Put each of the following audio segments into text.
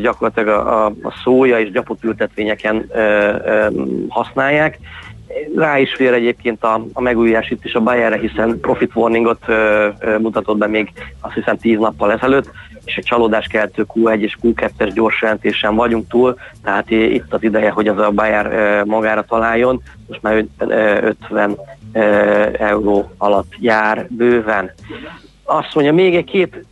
gyakorlatilag a, a, a szója és gyapot ültetvényeken ö, ö, használják. Rá is fér egyébként a, a megújulás itt is a Bayerre, hiszen profit warningot ö, ö, mutatott be még azt hiszem 10 nappal ezelőtt, és egy csalódáskeltő Q1 és Q2-es gyors jelentésen vagyunk túl, tehát itt az ideje, hogy az a Bayer ö, magára találjon, most már 50 ö, euró alatt jár bőven. Azt mondja, még egy két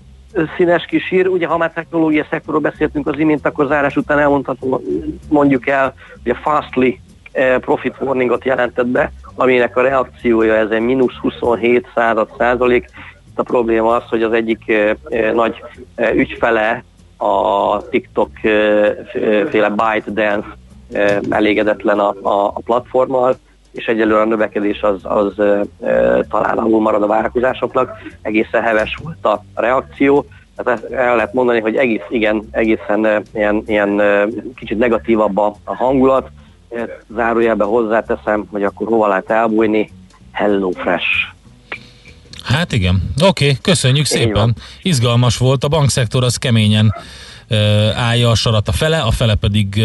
színes kis hír, ugye ha már technológia szektorról beszéltünk az imént, akkor zárás után elmondhatom, mondjuk el, hogy a Fastly eh, profit warningot jelentett be, aminek a reakciója ez egy mínusz 27 század százalék. Itt a probléma az, hogy az egyik eh, eh, nagy ügyfele a TikTok féle ByteDance elégedetlen a, a, a platformmal, és egyelőre a növekedés az, az e, talán alul marad a várakozásoknak. Egészen heves volt a reakció. Tehát el lehet mondani, hogy egész, igen, egészen e, ilyen, ilyen e, kicsit negatívabb a, a hangulat. Zárójelben hozzáteszem, hogy akkor hova lehet elbújni. Hello Fresh. Hát igen. Oké, okay, köszönjük szépen. Izgalmas volt. A bankszektor az keményen állja a sarat a fele, a fele pedig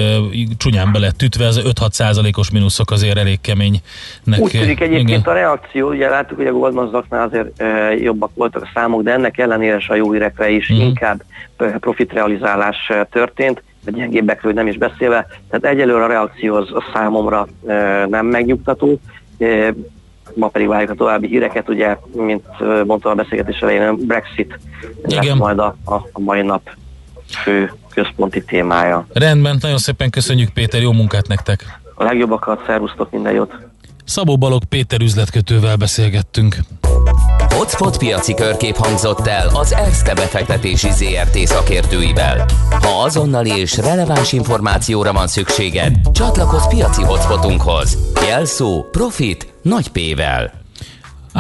csúnyán bele tütve, az 5-6 százalékos mínuszok azért elég kemény. Úgy tűnik egyébként igen. a reakció, ugye láttuk, hogy a Goldman Sachsnál azért jobbak voltak a számok, de ennek ellenére a jó hírekre is mm. inkább profitrealizálás történt, vagy gyengébbekről nem is beszélve, tehát egyelőre a reakció az a számomra nem megnyugtató, ma pedig várjuk a további híreket, ugye, mint mondtam a beszélgetés elején, Brexit Igen. lesz majd a, a, a mai nap fő központi témája. Rendben, nagyon szépen köszönjük Péter, jó munkát nektek! A legjobbakat, szervusztok, minden jót! Szabó Balog Péter üzletkötővel beszélgettünk. Hotspot piaci körkép hangzott el az ESZTE befektetési ZRT szakértőivel. Ha azonnali és releváns információra van szükséged, csatlakozz piaci hotspotunkhoz. Jelszó Profit nagy P-vel.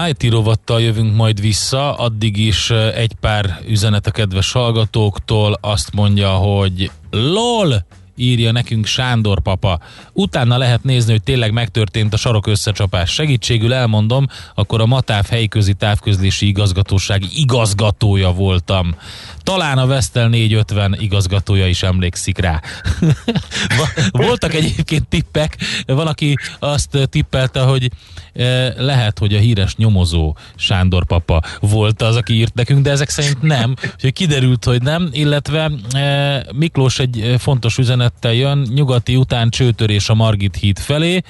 IT rovattal jövünk majd vissza, addig is egy pár üzenet a kedves hallgatóktól, azt mondja, hogy LOL, írja nekünk Sándor papa. Utána lehet nézni, hogy tényleg megtörtént a sarok összecsapás. Segítségül elmondom, akkor a Matáv helyközi távközlési igazgatóság igazgatója voltam. Talán a Vestel 450 igazgatója is emlékszik rá. Voltak egyébként tippek, valaki azt tippelte, hogy eh, lehet, hogy a híres nyomozó Sándor papa volt az, aki írt nekünk, de ezek szerint nem. Úgyhogy kiderült, hogy nem, illetve eh, Miklós egy fontos üzenettel jön, nyugati után csőtörés a Margit híd felé.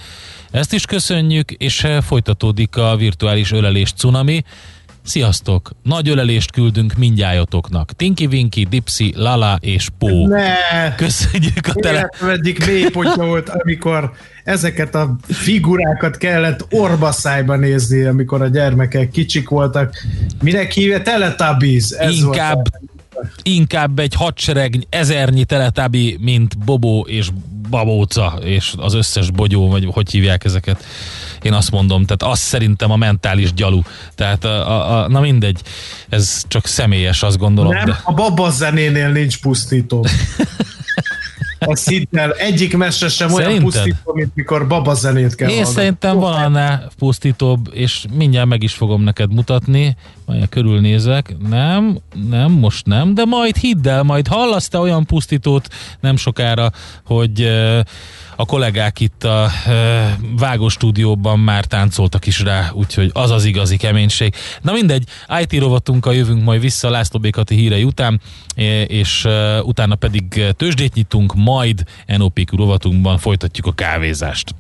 Ezt is köszönjük, és folytatódik a virtuális ölelés cunami. Sziasztok! Nagy ölelést küldünk mindjájatoknak. Tinky Winky, Dipsy, Lala és Pó. Ne! Köszönjük a tele... egyik mélypontja volt, amikor ezeket a figurákat kellett orbaszájba nézni, amikor a gyermekek kicsik voltak. Minek hívja? Teletubbies. Ez inkább, volt inkább egy hadsereg ezernyi teletabi, mint Bobó és Babóca, és az összes bogyó, vagy hogy hívják ezeket én azt mondom, tehát az szerintem a mentális gyalú. Tehát a, a, a, na mindegy, ez csak személyes, azt gondolom. Nem, de... a baba zenénél nincs pusztító. Ezt hidd el, egyik mese sem Szerinted? olyan pusztító, mint mikor baba zenét kell Én hallani. szerintem van annál pusztítóbb, és mindjárt meg is fogom neked mutatni, majd körülnézek. Nem, nem, most nem, de majd hidd el, majd hallasz te olyan pusztítót nem sokára, hogy uh, a kollégák itt a e, Vágó stúdióban már táncoltak is rá, úgyhogy az az igazi keménység. Na mindegy, IT rovatunkkal jövünk majd vissza László Békati hírei után, és e, utána pedig tőzsdét nyitunk, majd NOPQ rovatunkban folytatjuk a kávézást.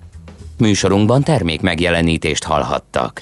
Műsorunkban termék megjelenítést hallhattak.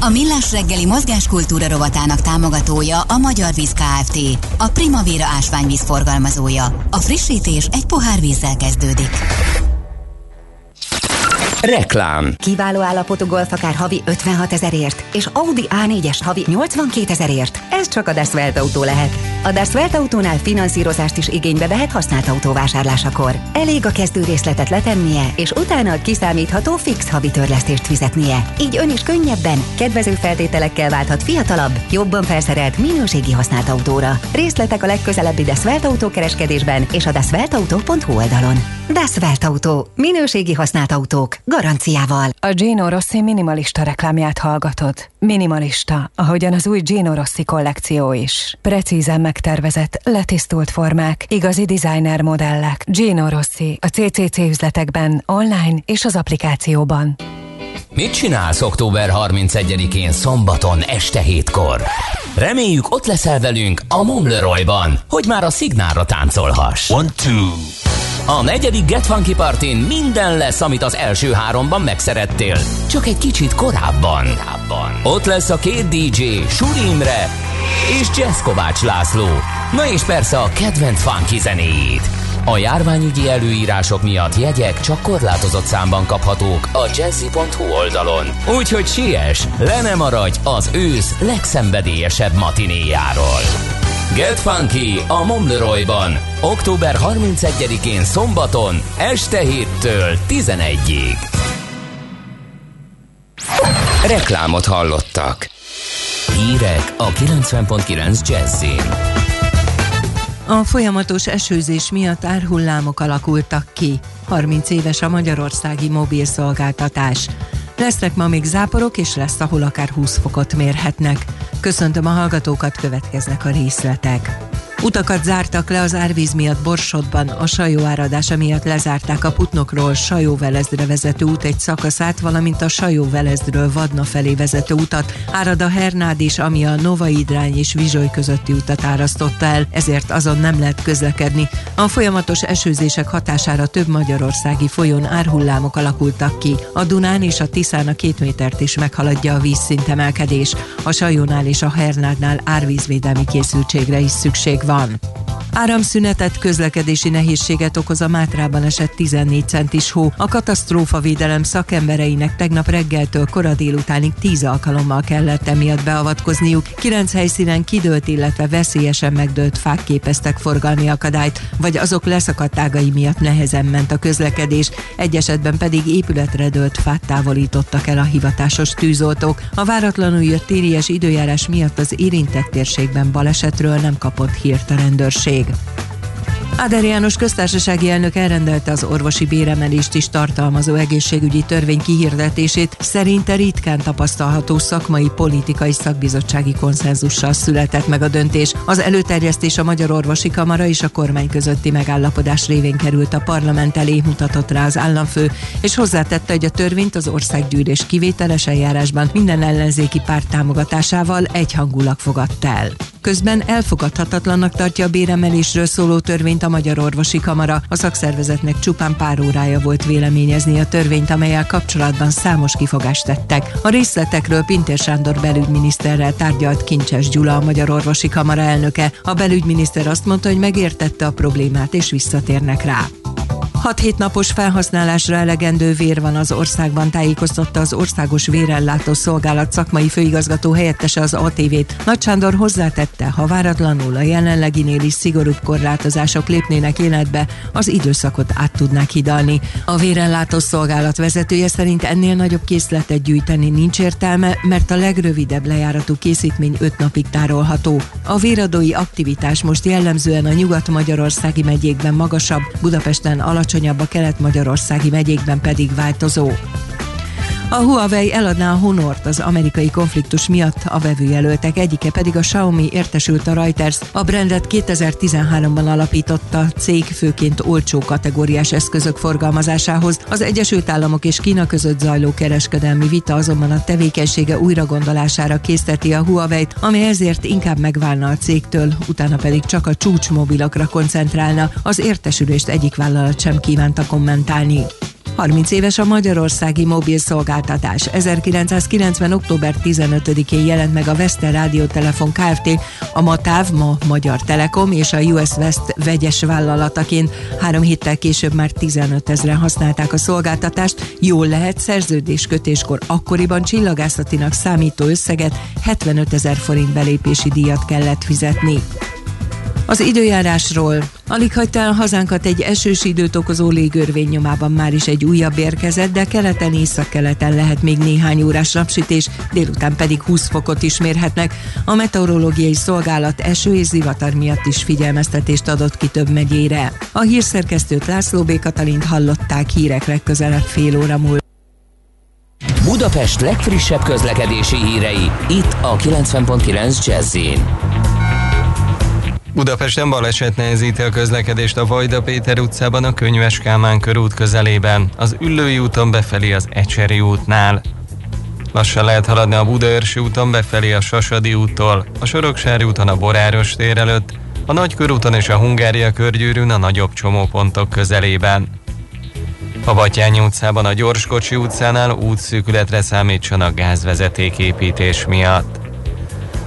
a Millás reggeli mozgáskultúra rovatának támogatója a Magyar Víz Kft. A Primavera ásványvíz forgalmazója. A frissítés egy pohár vízzel kezdődik. Reklám Kiváló állapotú golf akár havi 56 ezerért, és Audi A4-es havi 82 ezerért. Ez csak a Deszvelt autó lehet. A Deszvelt autónál finanszírozást is igénybe vehet használt autó vásárlásakor. Elég a kezdő részletet letennie, és utána a kiszámítható fix havi törlesztést fizetnie. Így ön is könnyebben, kedvező feltételekkel válthat fiatalabb, jobban felszerelt minőségi használt autóra. Részletek a legközelebbi Deszvelt autó kereskedésben és a deszveltautó.hu oldalon. Deszvelt autó. Minőségi használt autók. Garanciával. A Gino Rossi minimalista reklámját hallgatod. Minimalista, ahogyan az új Gino Rossi kollekció is. Precízen megtervezett, letisztult formák, igazi designer modellek. Gino Rossi a CCC üzletekben, online és az applikációban. Mit csinálsz október 31-én szombaton este hétkor? Reméljük ott leszel velünk a Momleroyban, hogy már a szignálra táncolhass. One, two. A negyedik Get Funky Partin minden lesz, amit az első háromban megszerettél. Csak egy kicsit korábban. korábban. Ott lesz a két DJ, Suri Imre és Jazz Kovács László. Na és persze a kedvenc funky zenéid. A járványügyi előírások miatt jegyek csak korlátozott számban kaphatók a jazzy.hu oldalon. Úgyhogy siess, le ne maradj az ősz legszenvedélyesebb matinéjáról. Get Funky a Momleroyban. Október 31-én szombaton, este 7-től 11-ig. Reklámot hallottak. Hírek a 90.9 Jazzin. A folyamatos esőzés miatt árhullámok alakultak ki. 30 éves a magyarországi mobil szolgáltatás. Lesznek ma még záporok, és lesz, ahol akár 20 fokot mérhetnek. Köszöntöm a hallgatókat, következnek a részletek. Utakat zártak le az árvíz miatt Borsodban, a sajó áradása miatt lezárták a Putnokról Sajóvelezdre vezető út egy szakaszát, valamint a Sajóvelezdről Vadna felé vezető utat. Árad a Hernád is, ami a Nova Idrány és Vizsoly közötti utat árasztotta el, ezért azon nem lehet közlekedni. A folyamatos esőzések hatására több magyarországi folyón árhullámok alakultak ki. A Dunán és a Tiszán a két métert is meghaladja a vízszintemelkedés. A Sajónál és a Hernádnál árvízvédelmi készültségre is szükség van. Áramszünetet, közlekedési nehézséget okoz a Mátrában esett 14 centis hó. A katasztrófa védelem szakembereinek tegnap reggeltől kora délutánig 10 alkalommal kellett emiatt beavatkozniuk. 9 helyszínen kidőlt, illetve veszélyesen megdőlt fák képeztek forgalmi akadályt, vagy azok leszakadt ágai miatt nehezen ment a közlekedés, egy esetben pedig épületre dőlt fát távolítottak el a hivatásos tűzoltók. A váratlanul jött téries időjárás miatt az érintett térségben balesetről nem kapott hírt a rendőrség. Áder János köztársasági elnök elrendelte az orvosi béremelést is tartalmazó egészségügyi törvény kihirdetését. Szerinte ritkán tapasztalható szakmai, politikai szakbizottsági konszenzussal született meg a döntés. Az előterjesztés a Magyar Orvosi Kamara és a kormány közötti megállapodás révén került a parlament elé, mutatott rá az államfő, és hozzátette, hogy a törvényt az országgyűlés kivételes eljárásban minden ellenzéki párt támogatásával egyhangulag fogadta el. Közben elfogadhatatlannak tartja a béremelésről szóló törvényt a Magyar Orvosi Kamara. A szakszervezetnek csupán pár órája volt véleményezni a törvényt, amelyel kapcsolatban számos kifogást tettek. A részletekről Pintér Sándor belügyminiszterrel tárgyalt Kincses Gyula, a Magyar Orvosi Kamara elnöke. A belügyminiszter azt mondta, hogy megértette a problémát és visszatérnek rá. 6-7 napos felhasználásra elegendő vér van az országban, tájékoztatta az Országos Vérellátó Szolgálat szakmai főigazgató helyettese az ATV-t. Nagy Sándor hozzátette, ha váratlanul a jelenleginél is szigorúbb korlátozások lépnének életbe, az időszakot át tudnák hidalni. A Vérellátó Szolgálat vezetője szerint ennél nagyobb készletet gyűjteni nincs értelme, mert a legrövidebb lejáratú készítmény 5 napig tárolható. A véradói aktivitás most jellemzően a nyugat-magyarországi megyékben magasabb, Budapesten alacsony alacsonyabb, a kelet-magyarországi megyékben pedig változó. A Huawei eladná a Honort az amerikai konfliktus miatt, a vevőjelöltek egyike pedig a Xiaomi értesült a Reuters. A brandet 2013-ban alapította cég főként olcsó kategóriás eszközök forgalmazásához. Az Egyesült Államok és Kína között zajló kereskedelmi vita azonban a tevékenysége újragondolására készteti a Huawei-t, ami ezért inkább megválna a cégtől, utána pedig csak a csúcsmobilokra koncentrálna. Az értesülést egyik vállalat sem kívánta kommentálni. 30 éves a magyarországi mobil szolgáltatás. 1990. október 15-én jelent meg a Veszter Rádiótelefon Kft. a Matáv, ma Magyar Telekom és a US West vegyes vállalataként. Három héttel később már 15 ezeren használták a szolgáltatást. Jól lehet szerződéskötéskor akkoriban csillagászatinak számító összeget 75 ezer forint belépési díjat kellett fizetni. Az időjárásról. Alig hagyta el hazánkat egy esős időt okozó légörvény nyomában már is egy újabb érkezett, de keleten északkeleten lehet még néhány órás napsütés, délután pedig 20 fokot is mérhetnek. A meteorológiai szolgálat eső és zivatar miatt is figyelmeztetést adott ki több megyére. A hírszerkesztőt László B. Katalint hallották hírek legközelebb fél óra múlva. Budapest legfrissebb közlekedési hírei, itt a 90.9 jazz Budapesten baleset nehezíti a közlekedést a Vajda Péter utcában a Könyves Kálmán körút közelében, az Üllői úton befelé az Ecseri útnál. Lassan lehet haladni a Budaörsi úton befelé a Sasadi úttól, a Soroksári úton a Boráros tér előtt, a Nagykörúton és a Hungária körgyűrűn a nagyobb csomópontok közelében. A Batyányi utcában a Gyorskocsi utcánál útszűkületre számítsanak gázvezeték építés miatt.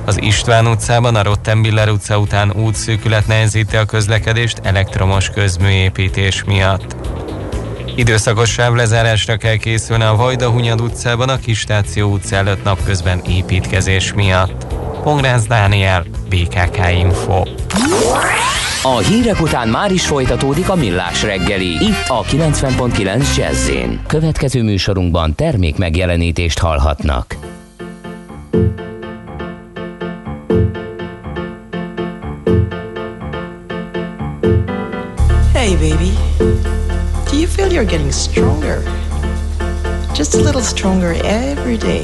Az István utcában a Rottenbiller utca után útszűkület nehezíti a közlekedést elektromos közműépítés miatt. Időszakos sávlezárásra kell készülni a Vajda Hunyad utcában a Kistáció utca előtt napközben építkezés miatt. Pongrász Dániel, BKK Info. A hírek után már is folytatódik a millás reggeli, itt a 90.9 jazz Következő műsorunkban termék megjelenítést hallhatnak. Feel you're getting stronger? Just a little stronger every day.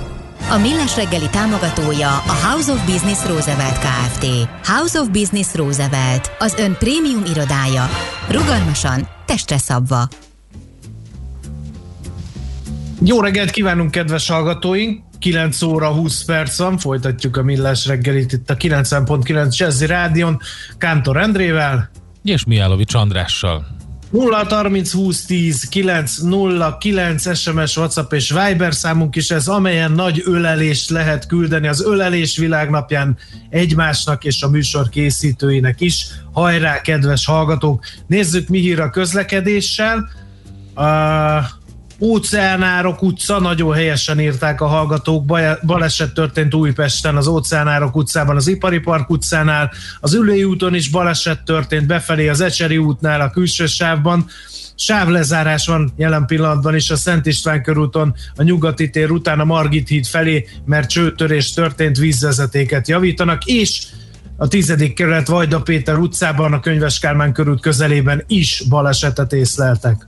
A Millás reggeli támogatója a House of Business Roosevelt Kft. House of Business Roosevelt, az ön prémium irodája. Rugalmasan, testre szabva. Jó reggelt kívánunk, kedves hallgatóink! 9 óra 20 perc van, folytatjuk a Millás reggelit itt a 90.9 Jazzy Rádion, Kántor Endrével. És Miálovics Andrással. 0 30 20 10 9 0 9 SMS, WhatsApp és Viber számunk is ez, amelyen nagy ölelést lehet küldeni az ölelés világnapján egymásnak és a műsor készítőinek is. Hajrá, kedves hallgatók! Nézzük, mi hír a közlekedéssel. Uh, Óceánárok utca, nagyon helyesen írták a hallgatók, baleset történt Újpesten, az Óceánárok utcában, az Ipari Park utcánál, az Ülői úton is baleset történt, befelé az Ecseri útnál, a külső sávban, sávlezárás van jelen pillanatban is a Szent István körúton, a Nyugati tér után a Margit híd felé, mert csőtörés történt, vízvezetéket javítanak, és a tizedik kerület Vajda Péter utcában, a Könyves Kálmán körút közelében is balesetet észleltek.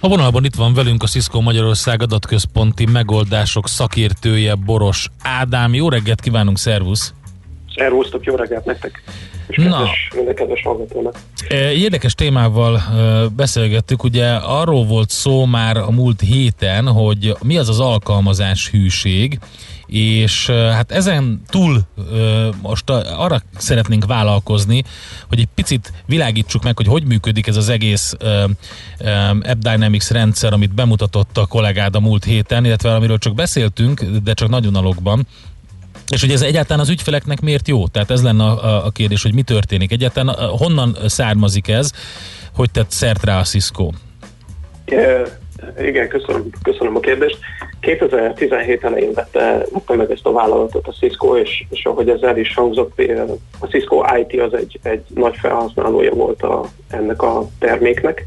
A vonalban itt van velünk a Cisco Magyarország adatközponti megoldások szakértője Boros Ádám. Jó reggelt kívánunk, szervusz! Szervusztok, jó reggelt nektek! És Na. minden kedves hallgatónak. E, érdekes témával e, beszélgettük, ugye arról volt szó már a múlt héten, hogy mi az az alkalmazás hűség, és hát ezen túl most arra szeretnénk vállalkozni, hogy egy picit világítsuk meg, hogy hogy működik ez az egész App Dynamics rendszer, amit bemutatott a kollégád a múlt héten, illetve amiről csak beszéltünk, de csak nagyon alokban, és hogy ez egyáltalán az ügyfeleknek miért jó? Tehát ez lenne a, a kérdés, hogy mi történik. Egyáltalán honnan származik ez, hogy tett szert rá a Cisco? Igen, köszönöm, köszönöm a kérdést. 2017 elején vette, vette meg ezt a vállalatot a Cisco, és, és ahogy ez el is hangzott, a Cisco IT az egy, egy nagy felhasználója volt a, ennek a terméknek,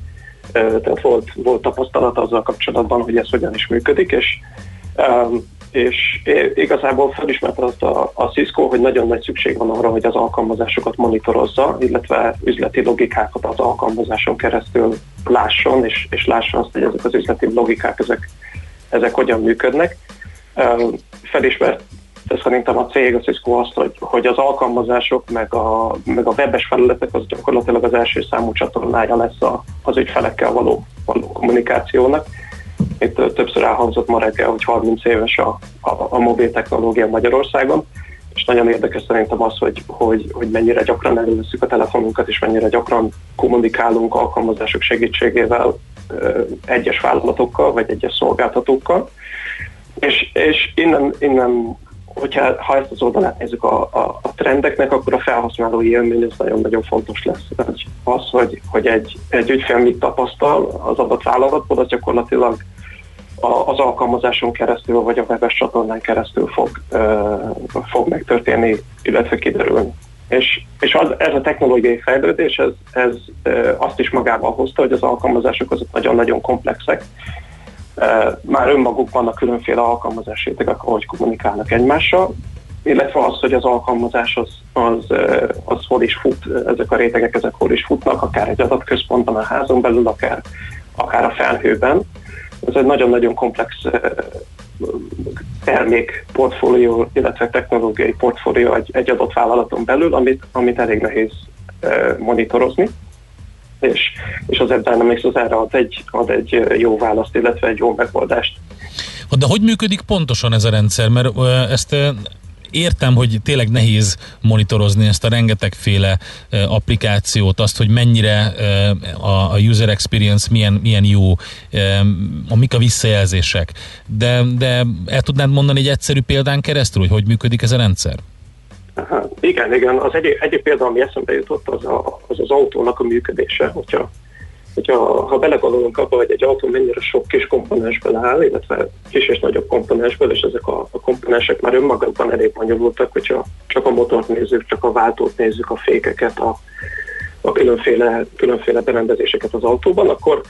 tehát volt, volt tapasztalat azzal kapcsolatban, hogy ez hogyan is működik, és és igazából felismerte azt a, a Cisco, hogy nagyon nagy szükség van arra, hogy az alkalmazásokat monitorozza, illetve üzleti logikákat az alkalmazáson keresztül lásson, és, és lásson azt, hogy ezek az üzleti logikák, ezek, ezek hogyan működnek. Felismert de szerintem a cég, a Cisco azt, hogy, hogy az alkalmazások, meg a, meg a webes felületek az gyakorlatilag az első számú csatornája lesz a, az ügyfelekkel való, való kommunikációnak itt többször elhangzott ma reggel, hogy 30 éves a, a, a mobil technológia Magyarországon, és nagyon érdekes szerintem az, hogy, hogy, hogy mennyire gyakran előveszük a telefonunkat, és mennyire gyakran kommunikálunk alkalmazások segítségével egyes vállalatokkal, vagy egyes szolgáltatókkal. És, és innen, innen hogyha ha ezt az oldalát nézzük a, a, a trendeknek, akkor a felhasználói élmény az nagyon-nagyon fontos lesz. Az, hogy, hogy egy, egy ügyfél mit tapasztal az adott vállalatból, az gyakorlatilag az alkalmazáson keresztül, vagy a webes csatornán keresztül fog, fog megtörténni, illetve kiderülni. És, és az, ez a technológiai fejlődés, ez, ez azt is magával hozta, hogy az alkalmazások azok nagyon-nagyon komplexek. Már önmagukban a különféle alkalmazási rétegek, ahogy kommunikálnak egymással, illetve az, hogy az alkalmazás az, az, az hol is fut, ezek a rétegek, ezek hol is futnak, akár egy adatközpontban a házon belül, akár, akár a felhőben ez egy nagyon-nagyon komplex termék portfólió, illetve technológiai portfólió egy, egy adott vállalaton belül, amit, amit elég nehéz monitorozni. És, és az Dynamics az erre ad egy, ad egy jó választ, illetve egy jó megoldást. De hogy működik pontosan ez a rendszer? Mert ezt értem, hogy tényleg nehéz monitorozni ezt a rengetegféle applikációt, azt, hogy mennyire a user experience milyen, milyen jó, a mik a visszajelzések, de, de el tudnád mondani egy egyszerű példán keresztül, hogy hogy működik ez a rendszer? Aha, igen, igen. Az egy, egy példa, ami eszembe jutott, az, a, az az autónak a működése. Hogyha hogyha ha belegondolunk abba, hogy egy autó mennyire sok kis komponensből áll, illetve kis és nagyobb komponensből, és ezek a, a komponensek már önmagukban elég bonyolultak, hogyha csak a motort nézzük, csak a váltót nézzük, a fékeket, a, a különféle, különféle berendezéseket az autóban, akkor,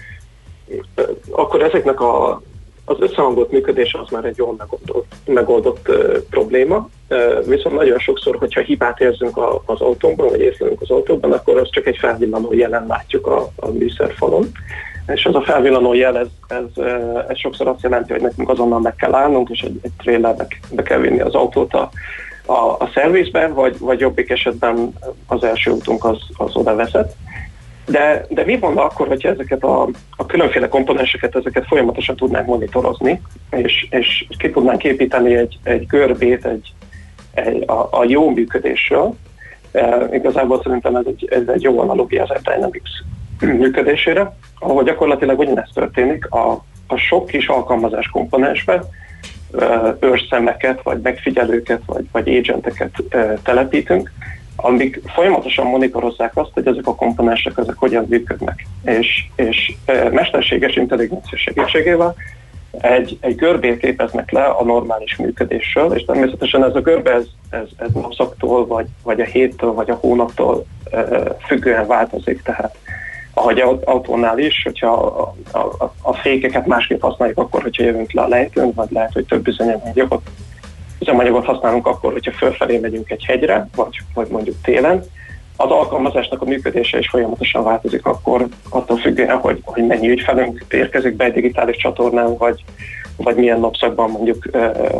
akkor ezeknek a, az összehangolt működés az már egy jól megoldott, megoldott uh, probléma, uh, viszont nagyon sokszor, hogyha hibát érzünk a, az autóban, vagy észlelünk az autóban, akkor az csak egy felvillanó jelen látjuk a, a műszerfalon. És az a felvillanó jel, ez, ez, ez sokszor azt jelenti, hogy nekünk azonnal meg kell állnunk, és egy, egy trailernek be kell vinni az autót a, a, a szervizbe, vagy, vagy jobbik esetben az első útunk az, az oda vezet. De, de mi van akkor, hogyha ezeket a, a különféle komponenseket, ezeket folyamatosan tudnánk monitorozni, és, és ki tudnánk építeni egy, egy görbét egy, egy, a, a jó működésről. E, igazából szerintem ez egy, ez egy jó analogia az Dynamics működésére, ahol gyakorlatilag ugyanezt történik, a, a sok kis alkalmazás komponensbe őrszemeket, vagy megfigyelőket, vagy, vagy agenteket e, telepítünk, amik folyamatosan monitorozzák azt, hogy ezek a komponensek ezek hogyan működnek. És, és e, mesterséges intelligencia segítségével egy, egy görbét képeznek le a normális működésről, és természetesen ez a görbe ez, ez, ez napszaktól, vagy, vagy a héttől, vagy a hónaptól e, függően változik, tehát ahogy autónál is, hogyha a, a, a fékeket másképp használjuk akkor, hogyha jövünk le a lejtőn, vagy lehet, hogy több üzemanyagot üzemanyagot használunk akkor, hogyha fölfelé megyünk egy hegyre, vagy, vagy mondjuk télen. Az alkalmazásnak a működése is folyamatosan változik akkor, attól függően, hogy, hogy mennyi ügyfelünk érkezik be egy digitális csatornán, vagy, vagy milyen napszakban mondjuk,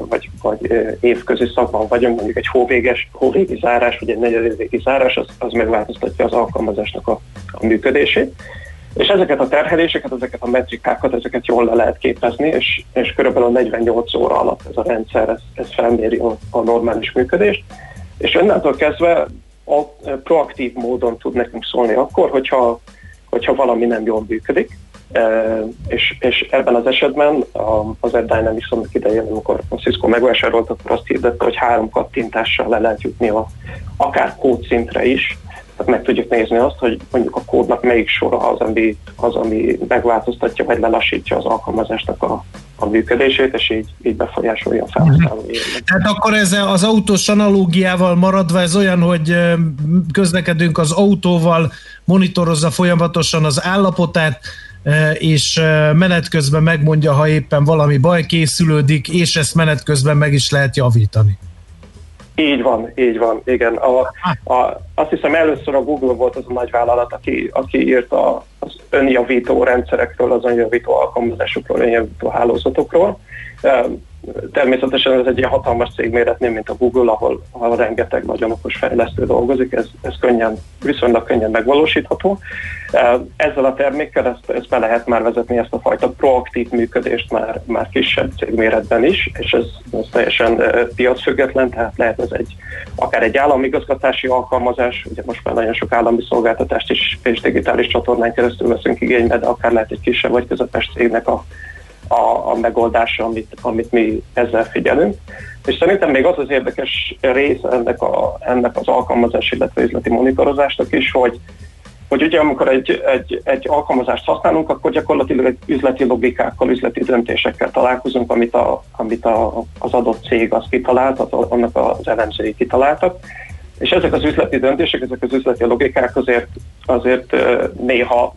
vagy, vagy évközi szakban vagyunk, mondjuk egy hóvéges, hóvégi zárás, vagy egy negyedévégi zárás, az, az megváltoztatja az alkalmazásnak a, a működését. És ezeket a terheléseket, ezeket a metrikákat, ezeket jól le lehet képezni, és, és körülbelül 48 óra alatt ez a rendszer, ez, ez felméri a, a normális működést. És onnantól kezdve a, proaktív módon tud nekünk szólni akkor, hogyha, hogyha valami nem jól működik. E, és, és ebben az esetben az Ed Dynamics annak idején, amikor a Cisco megvásárolt, akkor azt hirdette, hogy három kattintással le lehet jutni a, akár kódszintre is, tehát meg tudjuk nézni azt, hogy mondjuk a kódnak melyik sora az, ami, az, ami megváltoztatja vagy lelassítja az alkalmazásnak a, a működését, és így, így befolyásolja a felhasználó mhm. Tehát akkor ez az autós analógiával maradva, ez olyan, hogy közlekedünk az autóval, monitorozza folyamatosan az állapotát, és menet közben megmondja, ha éppen valami baj készülődik, és ezt menet közben meg is lehet javítani. Így van, így van, igen. A, a, azt hiszem először a Google volt az a nagy vállalat, aki, aki írt a, az önjavító rendszerekről, az önjavító alkalmazásokról, önjavító hálózatokról. Természetesen ez egy ilyen hatalmas cégméretnél, mint a Google, ahol, ahol rengeteg nagyon okos fejlesztő dolgozik, ez, ez könnyen, viszonylag könnyen megvalósítható. Ezzel a termékkel ezt, ezt be lehet már vezetni, ezt a fajta proaktív működést már, már kisebb cégméretben is, és ez, ez teljesen piacfüggetlen, tehát lehet ez egy akár egy államigazgatási alkalmazás, ugye most már nagyon sok állami szolgáltatást is és digitális csatornán keresztül veszünk igénybe, de akár lehet egy kisebb vagy közepes cégnek a a, a megoldása, amit, amit mi ezzel figyelünk. És szerintem még az az érdekes rész ennek, a, ennek az alkalmazás, illetve üzleti monitorozásnak is, hogy, hogy ugye amikor egy, egy, egy alkalmazást használunk, akkor gyakorlatilag egy üzleti logikákkal, üzleti döntésekkel találkozunk, amit, a, amit a, az adott cég az kitalált, az, annak az elemzői kitaláltak. És ezek az üzleti döntések, ezek az üzleti logikák azért, azért néha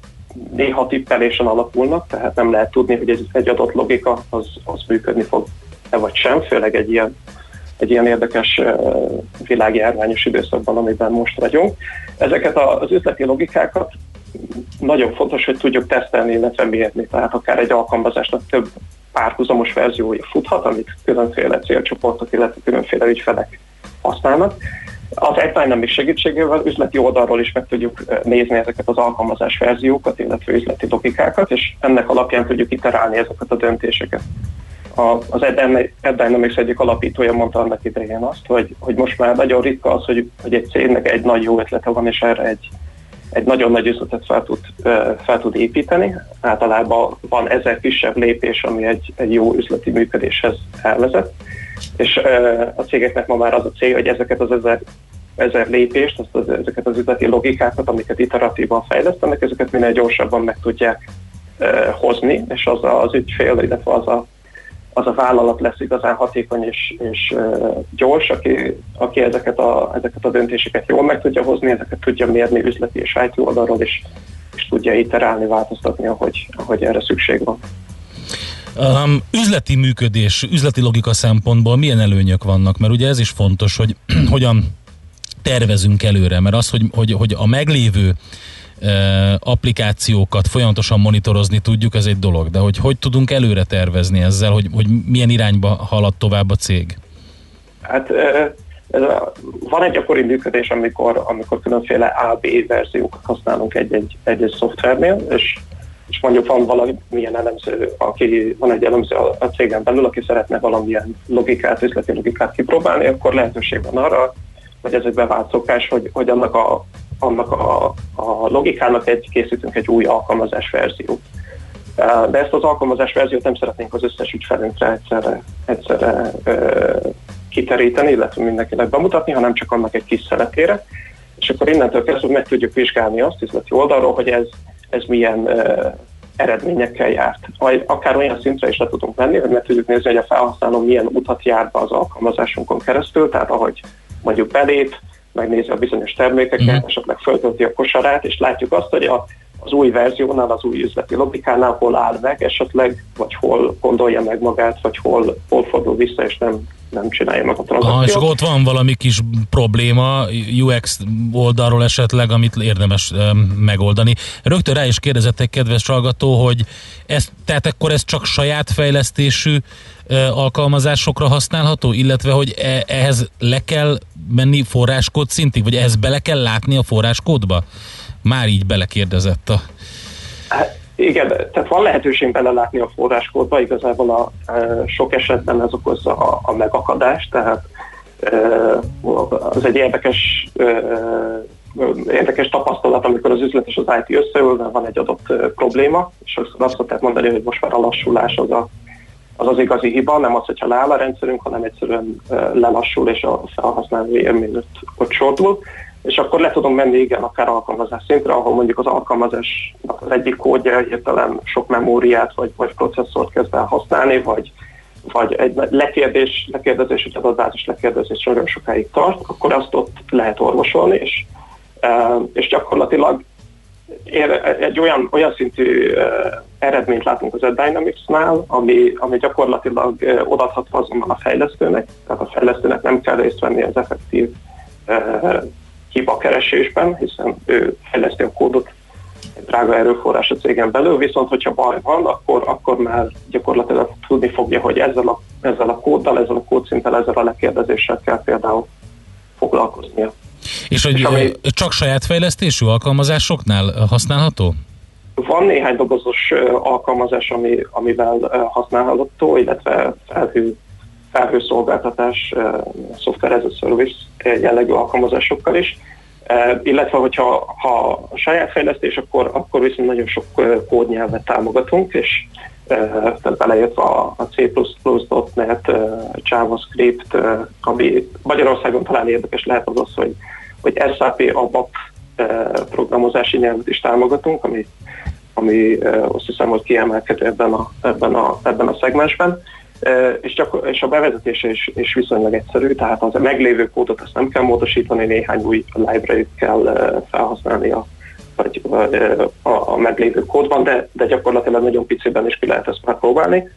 néha tippelésen alapulnak, tehát nem lehet tudni, hogy egy, egy adott logika az, az működni fog-e vagy sem, főleg egy ilyen, egy ilyen érdekes világjárványos időszakban, amiben most vagyunk. Ezeket az üzleti logikákat nagyon fontos, hogy tudjuk tesztelni, illetve mérni. Tehát akár egy alkalmazásnak több párhuzamos verziója futhat, amit különféle célcsoportok, illetve különféle ügyfelek használnak. Az nem is segítségével üzleti oldalról is meg tudjuk nézni ezeket az alkalmazás verziókat, illetve üzleti logikákat, és ennek alapján tudjuk iterálni ezeket a döntéseket. a, az Ed Dynamics egyik alapítója mondta annak idején azt, hogy, hogy most már nagyon ritka az, hogy, hogy egy cégnek egy nagy jó ötlete van, és erre egy, egy nagyon nagy üzletet fel tud, fel tud építeni. Általában van ezer kisebb lépés, ami egy, egy jó üzleti működéshez elvezet, és a cégeknek ma már az a cél, hogy ezeket az ezer, ezer lépést, azt az, ezeket az üzleti logikákat, amiket iteratívan fejlesztenek, ezeket minél gyorsabban meg tudják hozni, és az az ügyfél, illetve az a az a vállalat lesz igazán hatékony és, és gyors, aki, aki ezeket, a, ezeket a döntéseket jól meg tudja hozni, ezeket tudja mérni üzleti és IT oldalról, és, és tudja iterálni, változtatni, ahogy, ahogy erre szükség van. Um, üzleti működés, üzleti logika szempontból milyen előnyök vannak? Mert ugye ez is fontos, hogy hogyan tervezünk előre, mert az, hogy, hogy, hogy a meglévő applikációkat folyamatosan monitorozni tudjuk, ez egy dolog, de hogy hogy tudunk előre tervezni ezzel, hogy, hogy milyen irányba halad tovább a cég? Hát ez a, van egy gyakori működés, amikor, amikor különféle A-B verziókat használunk egy-egy, egy-egy szoftvernél, és, és mondjuk van valamilyen elemző, aki van egy elemző a, cégen belül, aki szeretne valamilyen logikát, üzleti logikát kipróbálni, akkor lehetőség van arra, hogy ez egy bevált szokás, hogy, hogy annak a annak a, a logikának egy, készítünk egy új alkalmazás verziót. De ezt az alkalmazás verziót nem szeretnénk az összes ügyfelünkre egyszerre, egyszerre ö, kiteríteni, illetve mindenkinek bemutatni, hanem csak annak egy kis szeletére. És akkor innentől kezdve meg tudjuk vizsgálni azt üzleti oldalról, hogy ez, ez milyen eredményekkel járt. Vagy akár olyan szintre is le tudunk menni, hogy meg tudjuk nézni, hogy a felhasználó milyen utat járt be az alkalmazásunkon keresztül, tehát ahogy mondjuk belép, megnézi a bizonyos termékeket, mm. esetleg föltölti a kosarát, és látjuk azt, hogy a, az új verziónál, az új üzleti logikánál hol áll meg esetleg, vagy hol gondolja meg magát, vagy hol, hol fordul vissza, és nem, nem csinálja meg a tranzakciót. Ha, és ott van valami kis probléma UX oldalról esetleg, amit érdemes megoldani. Rögtön rá is kérdezett egy kedves hallgató, hogy ez, tehát akkor ez csak saját fejlesztésű alkalmazásokra használható, illetve hogy e, ehhez le kell menni forráskód szintig, vagy ehhez bele kell látni a forráskódba? Már így belekérdezett a... Hát, igen, tehát van lehetőség belelátni a forráskódba, igazából a, e, sok esetben ez okozza a, a megakadást, tehát e, az egy érdekes e, érdekes tapasztalat, amikor az üzlet és az IT összeül, van egy adott e, probléma, és azt szokták mondani, hogy most már a lassulás az a az az igazi hiba, nem az, hogyha leáll a rendszerünk, hanem egyszerűen lelassul, és a felhasználói élmény ott, ott sortul, és akkor le tudom menni, igen, akár alkalmazás szintre, ahol mondjuk az alkalmazásnak az egyik kódja hirtelen sok memóriát vagy, vagy processzort kezd el használni, vagy, vagy egy lekérdés, lekérdezés, hogy adatbázis lekérdezés nagyon sokáig tart, akkor azt ott lehet orvosolni, és, és gyakorlatilag egy olyan, olyan szintű eredményt látunk az Dynamics-nál, ami, ami gyakorlatilag odaadható azonnal a fejlesztőnek, tehát a fejlesztőnek nem kell részt venni az effektív hibakeresésben, hiszen ő fejleszti a kódot egy drága erőforrás a cégen belül, viszont hogyha baj van, akkor, akkor már gyakorlatilag tudni fogja, hogy ezzel a, ezzel a kóddal, ezzel a kódszinttel, ezzel a lekérdezéssel kell például foglalkoznia. És hogy és ami, csak saját fejlesztésű alkalmazásoknál használható? Van néhány dobozos alkalmazás, ami, amivel használható, illetve felhő, felhőszolgáltatás, software as a service jellegű alkalmazásokkal is. Illetve, hogyha ha a saját fejlesztés, akkor, akkor viszont nagyon sok kódnyelvet támogatunk, és tehát beleértve a, a C++.NET, JavaScript, ami Magyarországon talán érdekes lehet az az, hogy, hogy SAP ABAP programozási nyelvet is támogatunk, ami, ami azt hiszem, hogy kiemelkedő ebben a, ebben a, ebben a szegmensben. És, csak, és a bevezetése is, is viszonylag egyszerű, tehát az a meglévő kódot ezt nem kell módosítani, néhány új library kell felhasználni a, vagy a, a meglévő kódban, de, de gyakorlatilag nagyon piciben is ki lehet ezt már próbálni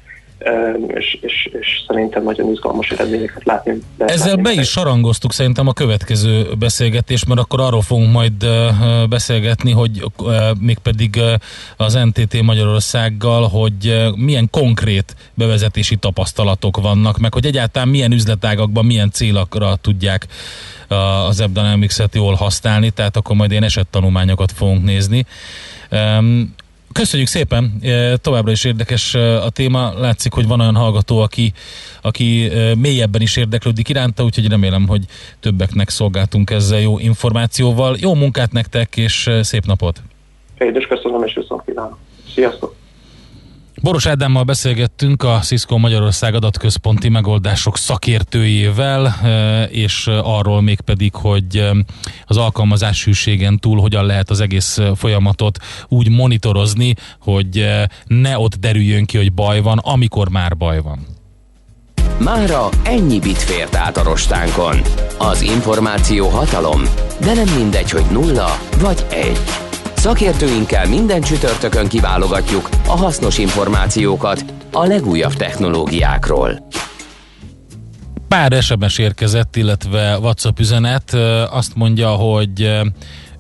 és, és, és szerintem nagyon izgalmas eredményeket látni. Ezzel látni be is sarangoztuk szerintem a következő beszélgetés, mert akkor arról fogunk majd beszélgetni, hogy mégpedig az NTT Magyarországgal, hogy milyen konkrét bevezetési tapasztalatok vannak, meg hogy egyáltalán milyen üzletágakban, milyen célakra tudják az AppDynamics-et jól használni, tehát akkor majd ilyen esettanulmányokat fogunk nézni. Köszönjük szépen, továbbra is érdekes a téma. Látszik, hogy van olyan hallgató, aki, aki mélyebben is érdeklődik iránta, úgyhogy remélem, hogy többeknek szolgáltunk ezzel jó információval. Jó munkát nektek, és szép napot! Én is köszönöm, és viszont kívánok. Sziasztok! Boros Ádámmal beszélgettünk a Cisco Magyarország adatközponti megoldások szakértőjével, e, és arról még pedig, hogy e, az alkalmazás hűségen túl hogyan lehet az egész folyamatot úgy monitorozni, hogy ne ott derüljön ki, hogy baj van, amikor már baj van. Mára ennyi bit fért át a rostánkon. Az információ hatalom, de nem mindegy, hogy nulla vagy egy. Szakértőinkkel minden csütörtökön kiválogatjuk a hasznos információkat a legújabb technológiákról. Pár SMS érkezett, illetve WhatsApp üzenet azt mondja, hogy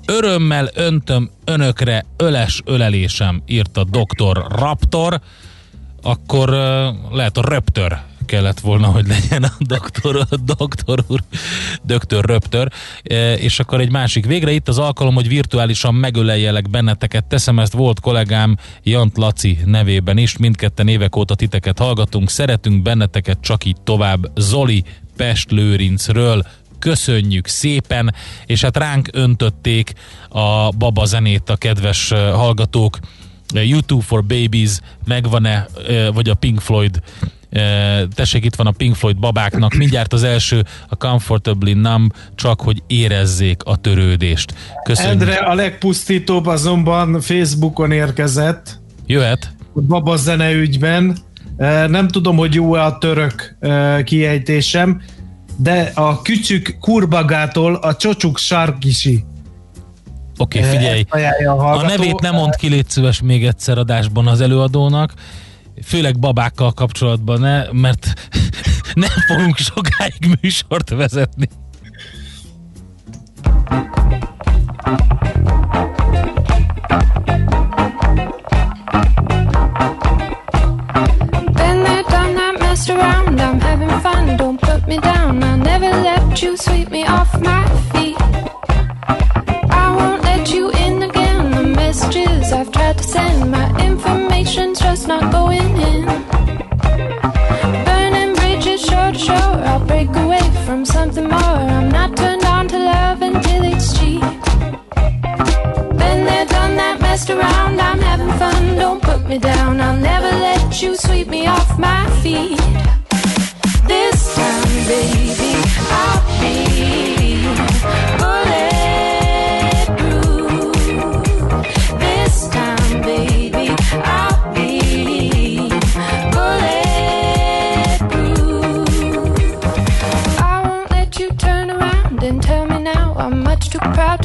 örömmel öntöm önökre öles ölelésem, írta Dr. Raptor, akkor lehet a Röptör kellett volna, hogy legyen a doktor, doktor úr, doktor Röptör, E, és akkor egy másik. Végre itt az alkalom, hogy virtuálisan megöleljelek benneteket. Teszem ezt volt kollégám Jant Laci nevében is. Mindketten évek óta titeket hallgatunk. Szeretünk benneteket csak így tovább. Zoli Pest Lőrincről köszönjük szépen, és hát ránk öntötték a baba zenét a kedves eh, hallgatók. YouTube for Babies megvan-e, vagy a Pink Floyd tessék, itt van a Pink Floyd babáknak, mindjárt az első, a Comfortably Numb, csak hogy érezzék a törődést. Köszönjük. Endre a legpusztítóbb azonban Facebookon érkezett. Jöhet. Baba zene ügyben. Nem tudom, hogy jó-e a török kiejtésem, de a kücsük kurbagától a csocsuk sarkisi. Oké, okay, figyelj. A A nevét nem mond ki, légy szíves még egyszer adásban az előadónak. Főleg babákkal kapcsolatban, ne, mert nem fogunk sokáig műsort vezetni. Around. I'm having fun. Don't put me down. I'll never let you sweep me off my feet. Around. I'm having fun. Don't put me down. I'll never let you sweep me off my feet. This time, baby, I'll be bulletproof. This time, baby, I'll be bulletproof. I won't let you turn around and tell me now I'm much too proud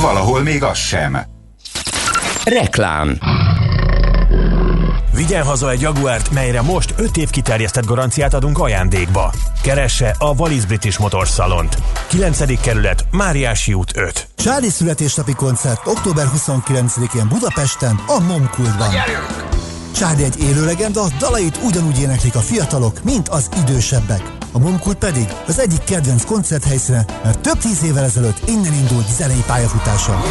Valahol még az sem. Reklám Vigyen haza egy Jaguárt, melyre most 5 év kiterjesztett garanciát adunk ajándékba. Keresse a Wallis British Motors Salont. 9. kerület, Máriási út 5. Csádi születésnapi koncert október 29-én Budapesten, a Momkultban. Csádi egy élő legenda, dalait ugyanúgy éneklik a fiatalok, mint az idősebbek. A Momkult pedig az egyik kedvenc koncerthelyszíne, mert több tíz évvel ezelőtt innen indult zenei pályafutása.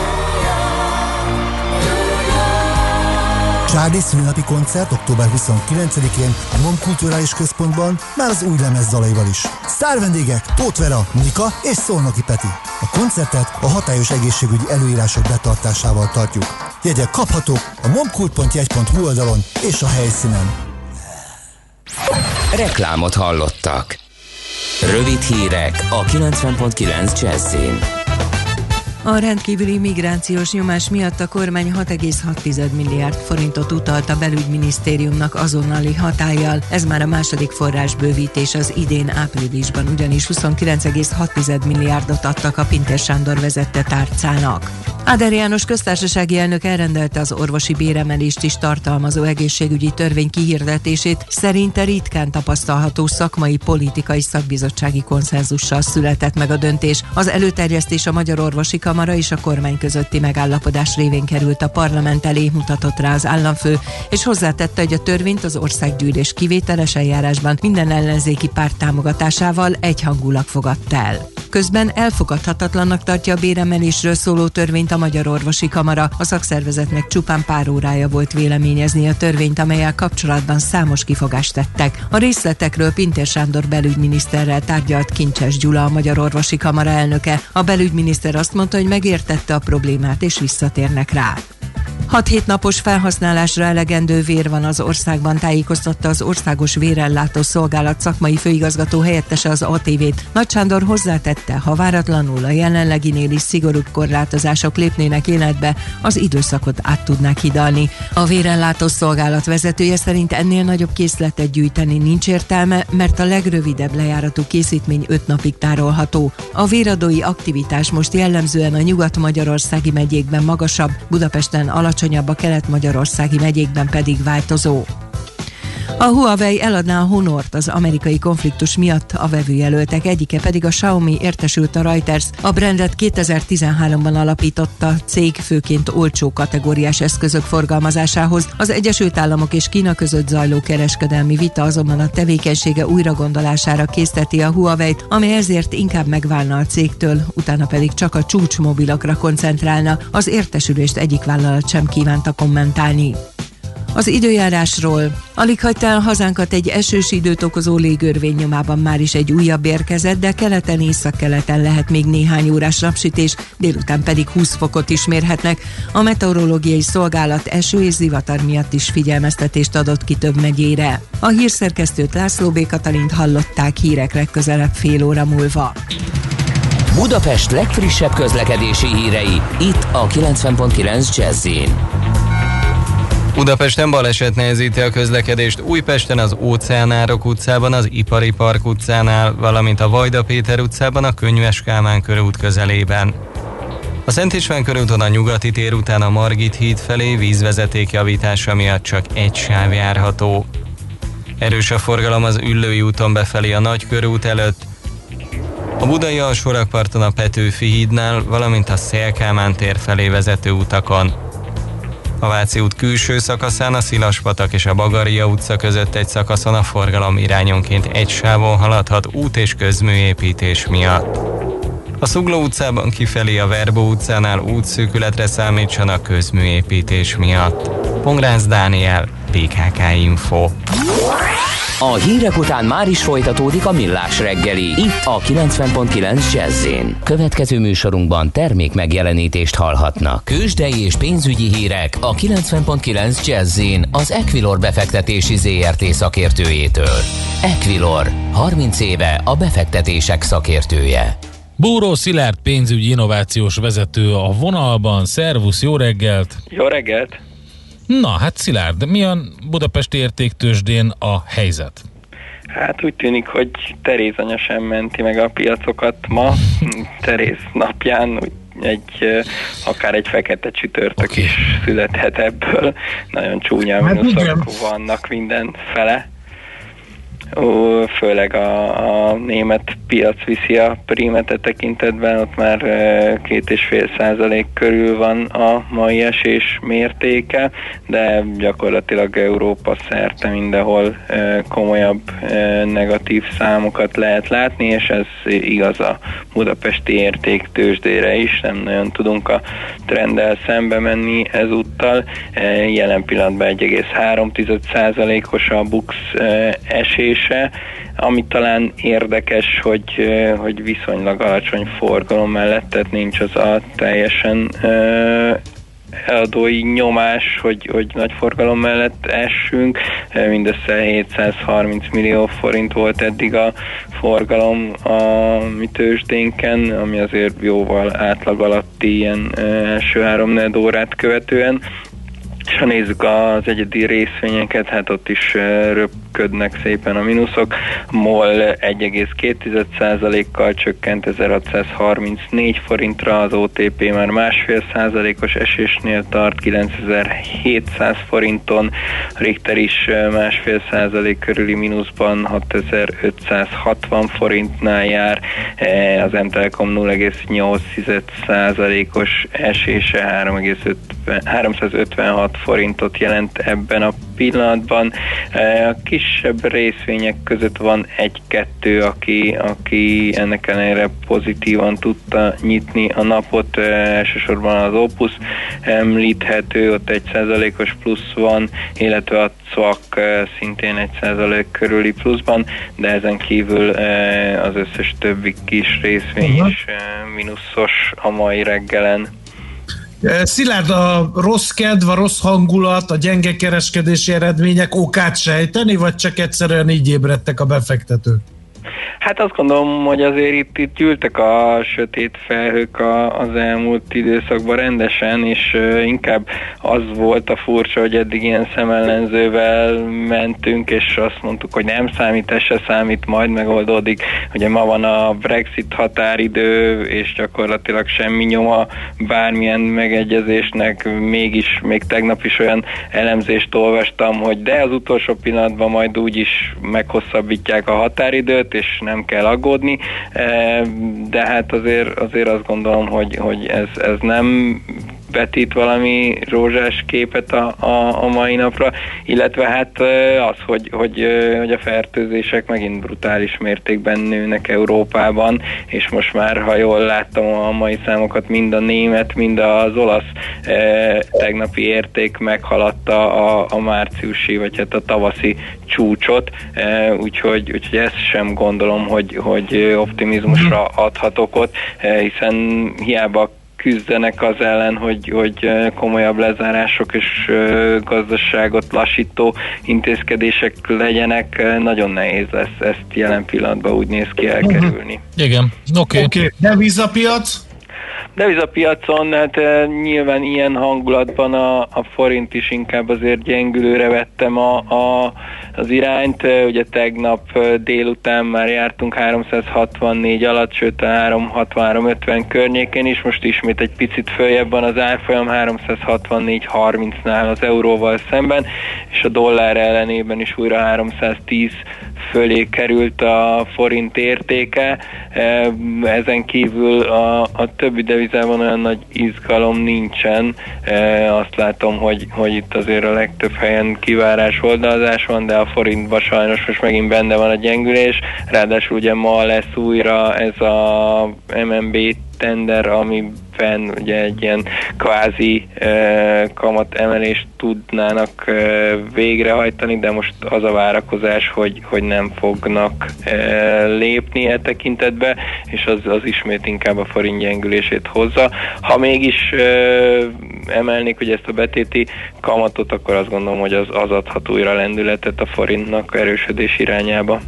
Csádi szülinapi koncert október 29-én a MOM Kulturális Központban már az új lemez dalaival is. Sztár vendégek Nika és Szolnoki Peti. A koncertet a hatályos egészségügyi előírások betartásával tartjuk. Jegyek kaphatók a momkult.jegy.hu oldalon és a helyszínen. Reklámot hallottak. Rövid hírek a 90.9 Jazzin. A rendkívüli migrációs nyomás miatt a kormány 6,6 milliárd forintot utalt a belügyminisztériumnak azonnali hatállyal. Ez már a második forrásbővítés az idén áprilisban, ugyanis 29,6 milliárdot adtak a Pinter Sándor vezette tárcának. Áder János köztársasági elnök elrendelte az orvosi béremelést is tartalmazó egészségügyi törvény kihirdetését, szerinte ritkán tapasztalható szakmai politikai szakbizottsági konszenzussal született meg a döntés. Az előterjesztés a Magyar Orvosi Kamara és a kormány közötti megállapodás révén került a parlament elé, mutatott rá az államfő, és hozzátette, hogy a törvényt az országgyűlés kivételes eljárásban minden ellenzéki párt támogatásával egyhangulag fogadta el. Közben elfogadhatatlannak tartja a béremelésről szóló törvényt a Magyar Orvosi Kamara. A szakszervezetnek csupán pár órája volt véleményezni a törvényt, amelyel kapcsolatban számos kifogást tettek. A részletekről Pintér Sándor belügyminiszterrel tárgyalt Kincses Gyula, a Magyar Orvosi Kamara elnöke. A belügyminiszter azt mondta, hogy megértette a problémát és visszatérnek rá. 6-7 napos felhasználásra elegendő vér van az országban, tájékoztatta az Országos Vérellátó Szolgálat szakmai főigazgató helyettese az ATV-t. Nagy Sándor hozzátette, ha váratlanul a jelenleginél is szigorúbb korlátozások lépnének életbe, az időszakot át tudnák hidalni. A Vérellátó Szolgálat vezetője szerint ennél nagyobb készletet gyűjteni nincs értelme, mert a legrövidebb lejáratú készítmény 5 napig tárolható. A véradói aktivitás most jellemzően a nyugat-magyarországi megyékben magasabb, Budapesten alacsonyabb alacsonyabb, a kelet-magyarországi megyékben pedig változó. A Huawei eladná a Honort az amerikai konfliktus miatt, a vevőjelöltek egyike pedig a Xiaomi értesült a Reuters. A brandet 2013-ban alapította cég főként olcsó kategóriás eszközök forgalmazásához. Az Egyesült Államok és Kína között zajló kereskedelmi vita azonban a tevékenysége újragondolására készteti a Huawei-t, amely ezért inkább megválna a cégtől, utána pedig csak a csúcsmobilokra koncentrálna. Az értesülést egyik vállalat sem kívánta kommentálni. Az időjárásról. Alig hagyta el hazánkat egy esős időt okozó légörvény nyomában már is egy újabb érkezett, de keleten északkeleten lehet még néhány órás napsütés, délután pedig 20 fokot is mérhetnek. A meteorológiai szolgálat eső és zivatar miatt is figyelmeztetést adott ki több megyére. A hírszerkesztőt László B. Katalint hallották hírek legközelebb fél óra múlva. Budapest legfrissebb közlekedési hírei, itt a 90.9 jazz Budapesten baleset nehezíti a közlekedést Újpesten az Óceánárok utcában, az Ipari Park utcánál, valamint a Vajda Péter utcában a Könyves Kálmán körút közelében. A Szent István körúton a nyugati tér után a Margit híd felé vízvezeték javítása miatt csak egy sáv járható. Erős a forgalom az Üllői úton befelé a Nagykörút előtt, a budai alsórakparton a Petőfi hídnál, valamint a Szélkámán tér felé vezető utakon. A Váci út külső szakaszán a Szilaspatak és a Bagaria utca között egy szakaszon a forgalom irányonként egy sávon haladhat út és közműépítés miatt. A Szugló utcában kifelé a Verbó utcánál útszűkületre számítsanak közműépítés miatt. Pongrász Dániel, PKK Info. A hírek után már is folytatódik a millás reggeli. Itt a 90.9 jazz Következő műsorunkban termék megjelenítést hallhatnak. Kősdei és pénzügyi hírek a 90.9 jazz az Equilor befektetési ZRT szakértőjétől. Equilor, 30 éve a befektetések szakértője. Búró Szilárd pénzügyi innovációs vezető a vonalban. Szervusz, jó reggelt! Jó reggelt! Na, hát Szilárd, mi a Budapesti értéktősdén a helyzet? Hát úgy tűnik, hogy Teréz anya sem menti meg a piacokat ma. Teréz napján úgy egy, akár egy fekete csütörtök okay. is születhet ebből. Nagyon csúnya hát mínuszok vannak minden fele főleg a, a német piac viszi a primetet tekintetben, ott már két és fél százalék körül van a mai esés mértéke, de gyakorlatilag Európa szerte mindenhol komolyabb negatív számokat lehet látni, és ez igaz a budapesti értéktősdére is, nem nagyon tudunk a trenddel szembe menni ezúttal. Jelen pillanatban 1,3 százalékos a BUX esés, kérdése, ami talán érdekes, hogy, hogy viszonylag alacsony forgalom mellett, tehát nincs az a teljesen eladói nyomás, hogy, hogy nagy forgalom mellett essünk. Mindössze 730 millió forint volt eddig a forgalom a mi tőzsdénken, ami azért jóval átlag alatti ilyen első három órát követően. És ha nézzük az egyedi részvényeket, hát ott is röpködnek szépen a mínuszok. MOL 1,2%-kal csökkent 1634 forintra, az OTP már másfél százalékos esésnél tart 9700 forinton, Richter is másfél százalék körüli mínuszban 6560 forintnál jár, e, az M-Telekom 0,8 százalékos esése 356 forintot jelent ebben a pillanatban. E, a kisebb részvények között van egy-kettő, aki, aki ennek ellenére pozitívan tudta nyitni a napot, elsősorban az Opus említhető, ott egy százalékos plusz van, illetve a e, szintén egy százalék körüli pluszban, de ezen kívül az összes többi kis részvény is mínuszos a mai reggelen. Szilárd, a rossz kedv, a rossz hangulat, a gyenge kereskedési eredmények okát sejteni, vagy csak egyszerűen így ébredtek a befektetők? Hát azt gondolom, hogy azért itt, itt gyűltek a sötét felhők a, az elmúlt időszakban rendesen, és uh, inkább az volt a furcsa, hogy eddig ilyen szemellenzővel mentünk, és azt mondtuk, hogy nem számít, ez se számít, majd megoldódik. Ugye ma van a Brexit határidő, és gyakorlatilag semmi nyoma bármilyen megegyezésnek, mégis még tegnap is olyan elemzést olvastam, hogy de az utolsó pillanatban majd úgy is meghosszabbítják a határidőt, és nem kell aggódni, e, de hát azért, azért azt gondolom, hogy, hogy ez, ez nem vetít valami rózsás képet a, a, a mai napra, illetve hát az, hogy, hogy, hogy a fertőzések megint brutális mértékben nőnek Európában, és most már, ha jól láttam a mai számokat, mind a német, mind az olasz eh, tegnapi érték meghaladta a, a márciusi, vagy hát a tavaszi csúcsot, eh, úgyhogy, úgyhogy ezt sem gondolom, hogy, hogy optimizmusra adhat okot, eh, hiszen hiába küzdenek az ellen, hogy, hogy komolyabb lezárások és gazdaságot lassító intézkedések legyenek, nagyon nehéz lesz ezt jelen pillanatban úgy néz ki elkerülni. Uh-huh. Igen, oké. Okay. Okay. Devizapiac? Devizapiacon hát e, nyilván ilyen hangulatban a, a forint is inkább azért gyengülőre vettem a, a, az irányt. E, ugye tegnap e, délután már jártunk 364 alatt, sőt a 363-50 környékén is, most ismét egy picit följebb van az árfolyam 364-30-nál az euróval szemben, és a dollár ellenében is újra 310 fölé került a forint értéke. Ezen kívül a, a többi devizában olyan nagy izgalom nincsen. Azt látom, hogy, hogy itt azért a legtöbb helyen kivárás oldalazás van, de a forintban sajnos most megint benne van a gyengülés. Ráadásul ugye ma lesz újra ez a MNB tender, amiben ugye egy ilyen kvázi kamat emelést tudnának végrehajtani, de most az a várakozás, hogy, hogy nem fognak lépni e tekintetbe, és az, az ismét inkább a forint gyengülését hozza. Ha mégis emelnék hogy ezt a betéti kamatot, akkor azt gondolom, hogy az, az adhat újra lendületet a forintnak erősödés irányába.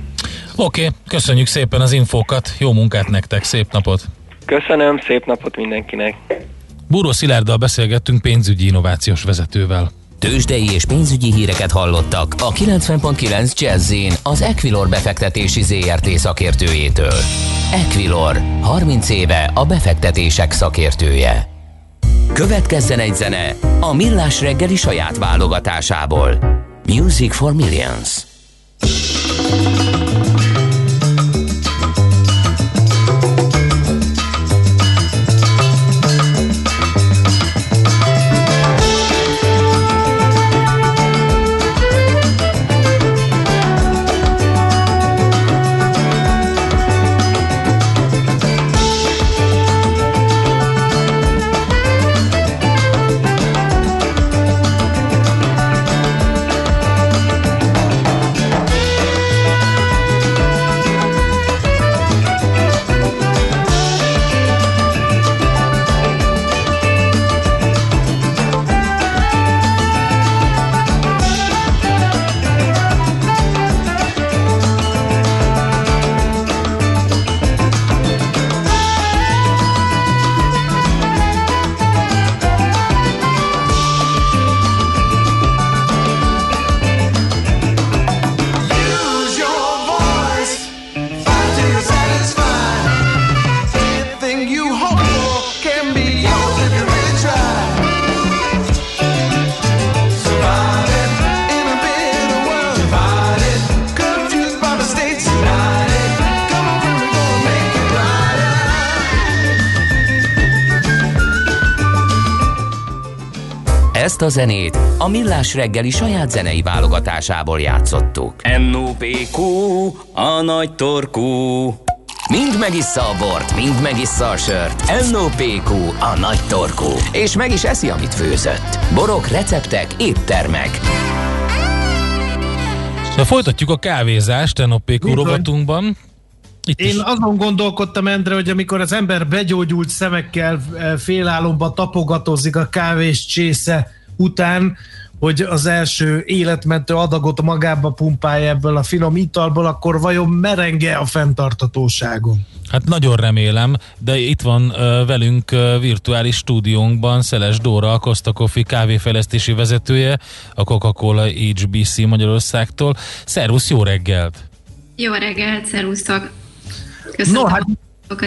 Oké, okay, köszönjük szépen az infókat, jó munkát nektek, szép napot! Köszönöm, szép napot mindenkinek! Búró Szilárddal beszélgettünk pénzügyi innovációs vezetővel. Tőzsdei és pénzügyi híreket hallottak a 90.9 jazz az Equilor befektetési ZRT szakértőjétől. Equilor, 30 éve a befektetések szakértője. Következzen egy zene a Millás reggeli saját válogatásából. Music for Millions. Ezt a zenét a Millás reggeli saját zenei válogatásából játszottuk. NOPQ, a nagy torkú. Mind megissza a bort, mind megissza a sört. NOPQ, a nagy torkú. És meg is eszi, amit főzött. Borok, receptek, éttermek. De folytatjuk a kávézást NOPQ rovatunkban. Itt Én is. azon gondolkodtam, Endre, hogy amikor az ember begyógyult szemekkel eh, félálomba tapogatózik a kávés csésze után, hogy az első életmentő adagot magába pumpálja ebből a finom italból, akkor vajon merenge a fenntartatóságon? Hát nagyon remélem, de itt van uh, velünk uh, virtuális stúdiónkban Szeles Dóra, a Costa Coffee kávéfejlesztési vezetője, a Coca-Cola HBC Magyarországtól. Szervusz, jó reggelt! Jó reggelt, szervusztok! Köszönöm no, hát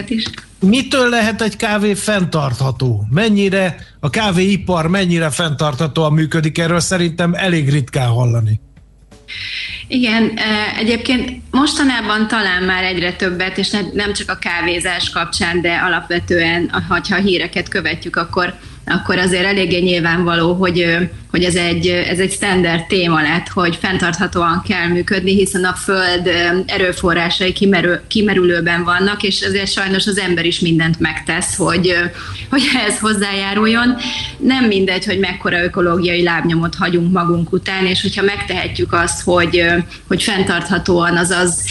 is. Mitől lehet egy kávé fenntartható? Mennyire a kávéipar mennyire fenntarthatóan működik? Erről szerintem elég ritkán hallani. Igen, e, egyébként mostanában talán már egyre többet, és nem csak a kávézás kapcsán, de alapvetően, ha a híreket követjük, akkor akkor azért eléggé nyilvánvaló, hogy, hogy ez, egy, ez egy standard téma lett, hogy fenntarthatóan kell működni, hiszen a Föld erőforrásai kimerül, kimerülőben vannak, és ezért sajnos az ember is mindent megtesz, hogy, hogy ehhez hozzájáruljon. Nem mindegy, hogy mekkora ökológiai lábnyomot hagyunk magunk után, és hogyha megtehetjük azt, hogy, hogy fenntarthatóan, azaz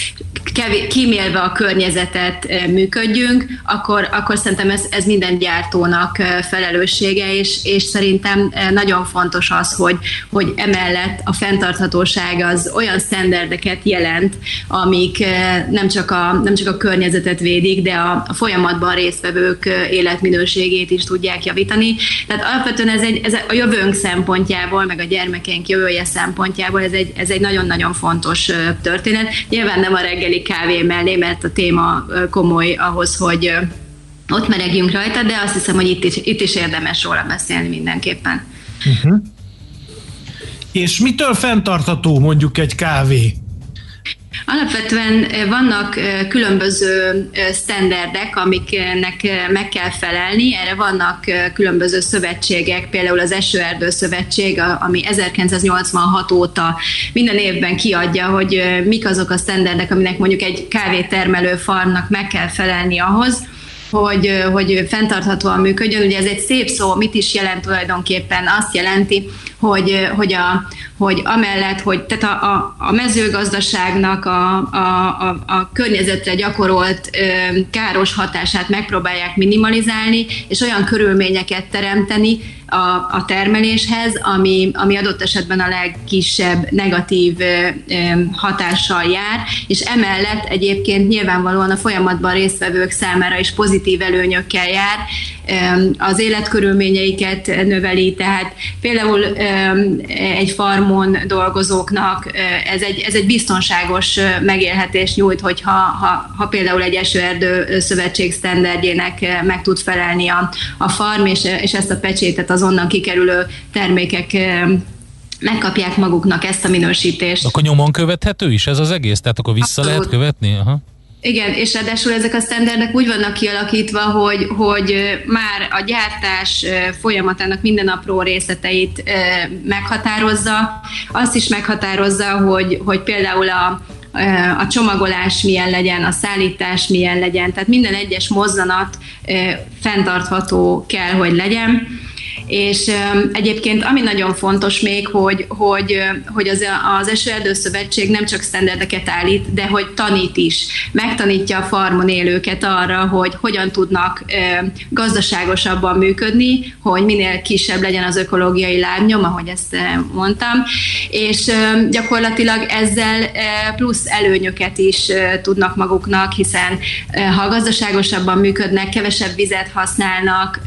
kimélve a környezetet működjünk, akkor, akkor szerintem ez, ez minden gyártónak felelőssége, és, és szerintem nagyon fontos az, hogy, hogy emellett a fenntarthatóság az olyan sztenderdeket jelent, amik nem csak a, nem csak a környezetet védik, de a, a folyamatban résztvevők életminőségét is tudják javítani. Tehát alapvetően ez, egy, ez a jövőnk szempontjából, meg a gyermekeink jövője szempontjából ez egy, ez egy nagyon-nagyon fontos történet. Nyilván nem a reggeli kávé mellé, mert a téma komoly ahhoz, hogy ott meregjünk rajta, de azt hiszem, hogy itt is, itt is érdemes róla beszélni mindenképpen. Uh-huh. És mitől fenntartható mondjuk egy kávé? Alapvetően vannak különböző standardek, amiknek meg kell felelni. Erre vannak különböző szövetségek, például az Esőerdő Szövetség, ami 1986 óta minden évben kiadja, hogy mik azok a standardek, aminek mondjuk egy kávétermelő farmnak meg kell felelni ahhoz, hogy, hogy fenntarthatóan működjön. Ugye ez egy szép szó, mit is jelent tulajdonképpen? Azt jelenti, hogy, hogy, a, hogy amellett, hogy tehát a, a, a mezőgazdaságnak a, a, a, a környezetre gyakorolt ö, káros hatását megpróbálják minimalizálni, és olyan körülményeket teremteni, a, a termeléshez, ami, ami adott esetben a legkisebb negatív hatással jár, és emellett egyébként nyilvánvalóan a folyamatban résztvevők számára is pozitív előnyökkel jár, az életkörülményeiket növeli, tehát például egy farmon dolgozóknak ez egy, ez egy biztonságos megélhetés nyújt, hogyha ha, ha például egy esőerdő szövetség sztenderdjének meg tud felelni a, a farm, és, és ezt a pecsétet az onnan kikerülő termékek megkapják maguknak ezt a minősítést. Akkor nyomon követhető is ez az egész? Tehát akkor vissza Abszolút. lehet követni? Aha. Igen, és ráadásul ezek a sztenderdek úgy vannak kialakítva, hogy, hogy már a gyártás folyamatának minden apró részleteit meghatározza, azt is meghatározza, hogy, hogy például a, a csomagolás milyen legyen, a szállítás milyen legyen, tehát minden egyes mozzanat fenntartható kell, hogy legyen és egyébként ami nagyon fontos még, hogy, hogy, hogy az, az Esőerdő Szövetség nem csak sztenderdeket állít, de hogy tanít is. Megtanítja a farmon élőket arra, hogy hogyan tudnak gazdaságosabban működni, hogy minél kisebb legyen az ökológiai lábnyom, ahogy ezt mondtam, és gyakorlatilag ezzel plusz előnyöket is tudnak maguknak, hiszen ha gazdaságosabban működnek, kevesebb vizet használnak,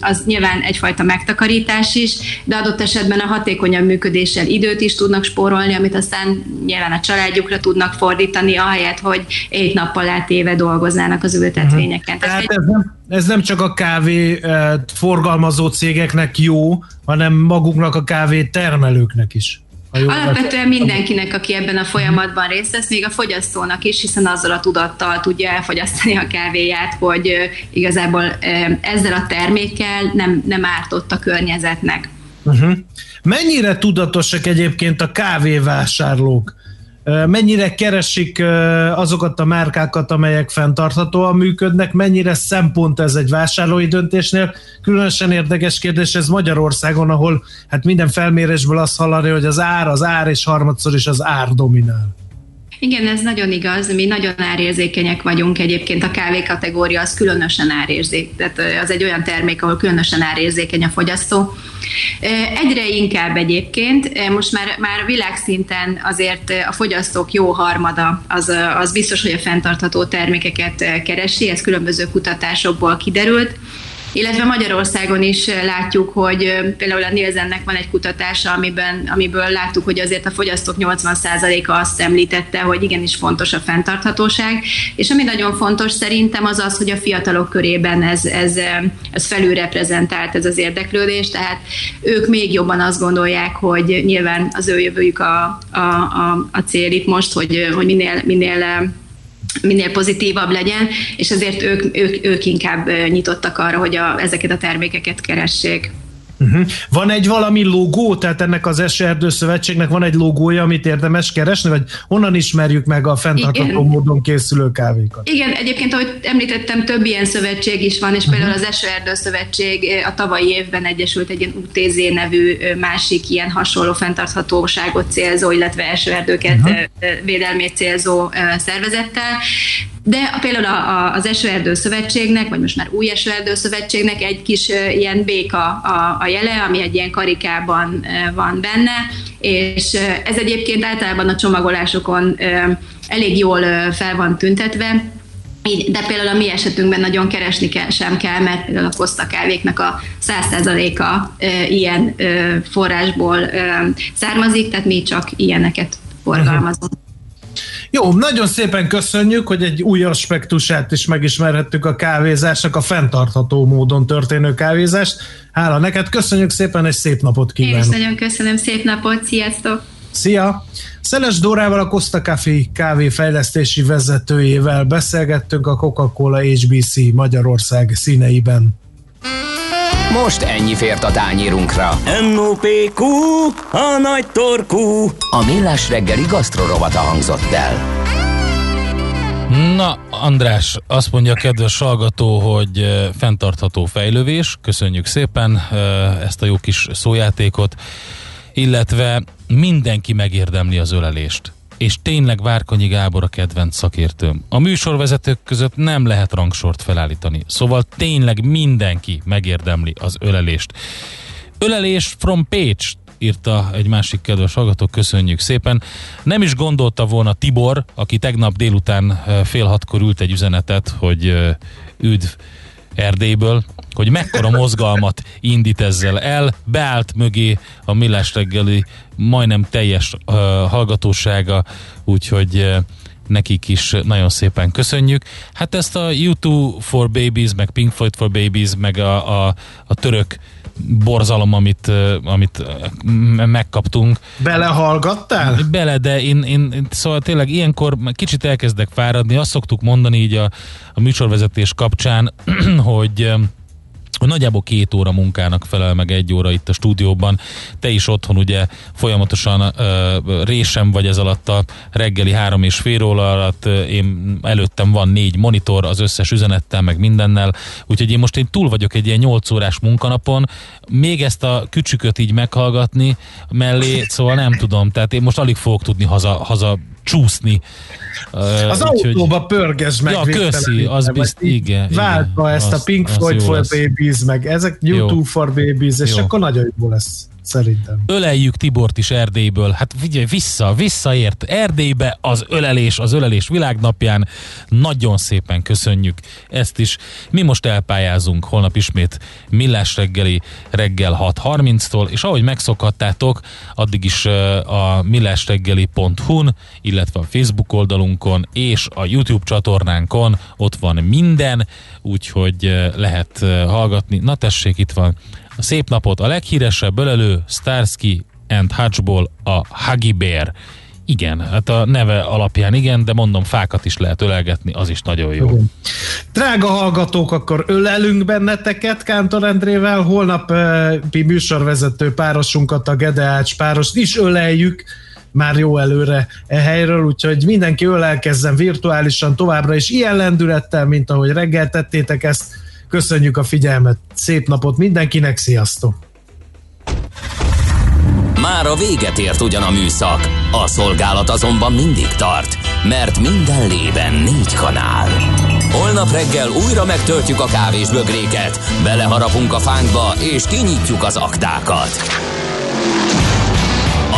az nyilván egyfajta megtakarítás is, de adott esetben a hatékonyabb működéssel időt is tudnak spórolni, amit aztán nyilván a családjukra tudnak fordítani, ahelyett, hogy egy nappal átéve dolgoznának az ültetvényeken. Uh-huh. Tehát ez nem, ez nem csak a kávé eh, forgalmazó cégeknek jó, hanem maguknak a kávé termelőknek is. Alapvetően mindenkinek, aki ebben a folyamatban részt vesz, még a fogyasztónak is, hiszen azzal a tudattal tudja elfogyasztani a kávéját, hogy igazából ezzel a termékkel nem, nem ártott a környezetnek. Uh-huh. Mennyire tudatosak egyébként a kávévásárlók? Mennyire keresik azokat a márkákat, amelyek fenntarthatóan működnek, mennyire szempont ez egy vásárlói döntésnél. Különösen érdekes kérdés ez Magyarországon, ahol hát minden felmérésből azt hallani, hogy az ár, az ár és harmadszor is az ár dominál. Igen, ez nagyon igaz. Mi nagyon árérzékenyek vagyunk egyébként. A kávé kategória az különösen árérzék. Tehát az egy olyan termék, ahol különösen árérzékeny a fogyasztó. Egyre inkább egyébként, most már, már világszinten azért a fogyasztók jó harmada, az, az biztos, hogy a fenntartható termékeket keresi, ez különböző kutatásokból kiderült illetve Magyarországon is látjuk, hogy például a Nielsennek van egy kutatása, amiben, amiből láttuk, hogy azért a fogyasztók 80%-a azt említette, hogy igenis fontos a fenntarthatóság, és ami nagyon fontos szerintem az az, hogy a fiatalok körében ez, ez, ez felülreprezentált ez az érdeklődés, tehát ők még jobban azt gondolják, hogy nyilván az ő jövőjük a, a, a, a cél itt most, hogy, hogy minél, minél minél pozitívabb legyen, és ezért ők, ők, ők inkább nyitottak arra, hogy a, ezeket a termékeket keressék. Uh-huh. Van egy valami logó, tehát ennek az Eserdő Szövetségnek van egy logója, amit érdemes keresni, vagy honnan ismerjük meg a fenntartható módon készülő kávékat? Igen, egyébként, ahogy említettem, több ilyen szövetség is van, és uh-huh. például az Eserdő Szövetség a tavalyi évben egyesült egy ilyen UTZ nevű másik ilyen hasonló fenntarthatóságot célzó, illetve esőerdőket uh-huh. védelmét célzó szervezettel. De például a, a, az Esőerdő Szövetségnek, vagy most már új Esőerdő Szövetségnek egy kis ilyen béka a, a jele, ami egy ilyen karikában van benne, és ez egyébként általában a csomagolásokon elég jól fel van tüntetve, de például a mi esetünkben nagyon keresni kell, sem kell, mert például a Costa a 100%-a ilyen forrásból származik, tehát mi csak ilyeneket forgalmazunk. Jó, nagyon szépen köszönjük, hogy egy új aspektusát is megismerhettük a kávézásnak, a fenntartható módon történő kávézást. Hála neked, köszönjük szépen, és szép napot kívánok. Én is nagyon köszönöm, szép napot, sziasztok! Szia! Szeles Dórával, a Costa Café kávéfejlesztési vezetőjével beszélgettünk a Coca-Cola HBC Magyarország színeiben. Most ennyi fért a tányírunkra. M.O.P.Q. A nagy torkú. A millás reggeli gasztrorovata hangzott el. Na, András, azt mondja a kedves hallgató, hogy fenntartható fejlővés, köszönjük szépen ezt a jó kis szójátékot, illetve mindenki megérdemli az ölelést. És tényleg Várkonyi Gábor a kedvenc szakértőm. A műsorvezetők között nem lehet rangsort felállítani, szóval tényleg mindenki megérdemli az ölelést. Ölelés from Pécs, írta egy másik kedves hallgató, köszönjük szépen. Nem is gondolta volna Tibor, aki tegnap délután eh, fél hatkor ült egy üzenetet, hogy eh, üdv Erdélyből, hogy mekkora mozgalmat indít ezzel el, beállt mögé a Millás reggeli majdnem teljes uh, hallgatósága, úgyhogy uh, nekik is nagyon szépen köszönjük. Hát ezt a U2 for Babies, meg Pink Floyd for Babies, meg a, a, a török borzalom, amit, amit megkaptunk. Belehallgattál? Bele, de én, én, szóval tényleg ilyenkor kicsit elkezdek fáradni. Azt szoktuk mondani így a, a műsorvezetés kapcsán, hogy hogy nagyjából két óra munkának felel meg egy óra itt a stúdióban. Te is otthon ugye folyamatosan ö, résem vagy ez alatt a reggeli három és fél óra alatt. Én előttem van négy monitor az összes üzenettel, meg mindennel. Úgyhogy én most én túl vagyok egy ilyen nyolc órás munkanapon. Még ezt a kücsüköt így meghallgatni mellé, szóval nem tudom. Tehát én most alig fogok tudni haza, haza csúszni. Az uh, autóba pörges meg. Ja, köszi, az bizt, igen. Váltva ezt a Pink Floyd for Babies, meg ezek YouTube for Babies, és jó. akkor nagyon jó lesz. Szerintem. Öleljük Tibort is Erdélyből. Hát figyelj, vissza, visszaért Erdélybe az ölelés, az ölelés világnapján. Nagyon szépen köszönjük ezt is. Mi most elpályázunk, holnap ismét Millás reggeli reggel 6.30-tól, és ahogy megszokhattátok, addig is a millásreggeli.hu-n, illetve a Facebook oldalunkon és a YouTube csatornánkon ott van minden, úgyhogy lehet hallgatni. Na tessék, itt van a szép napot a leghíresebb ölelő Starsky and Hutchból a Huggy Bear. Igen, hát a neve alapján igen, de mondom, fákat is lehet ölelgetni, az is nagyon jó. Igen. Drága hallgatók, akkor ölelünk benneteket Kántor Endrével, holnap uh, műsorvezető párosunkat, a Gedeács párost is öleljük, már jó előre e helyről, úgyhogy mindenki ölelkezzen virtuálisan továbbra is ilyen lendülettel, mint ahogy reggel tettétek ezt, Köszönjük a figyelmet, szép napot mindenkinek, sziasztok! Már a véget ért ugyan a műszak, a szolgálat azonban mindig tart, mert minden lében négy kanál. Holnap reggel újra megtöltjük a kávés bögréket, beleharapunk a fánkba és kinyitjuk az aktákat.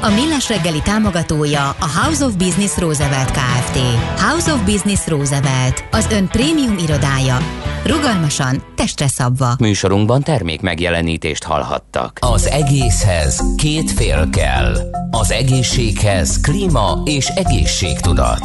A Millás reggeli támogatója a House of Business Roosevelt Kft. House of Business Roosevelt, az ön prémium irodája. Rugalmasan, testre szabva. Műsorunkban termék megjelenítést hallhattak. Az egészhez két fél kell. Az egészséghez klíma és egészségtudat.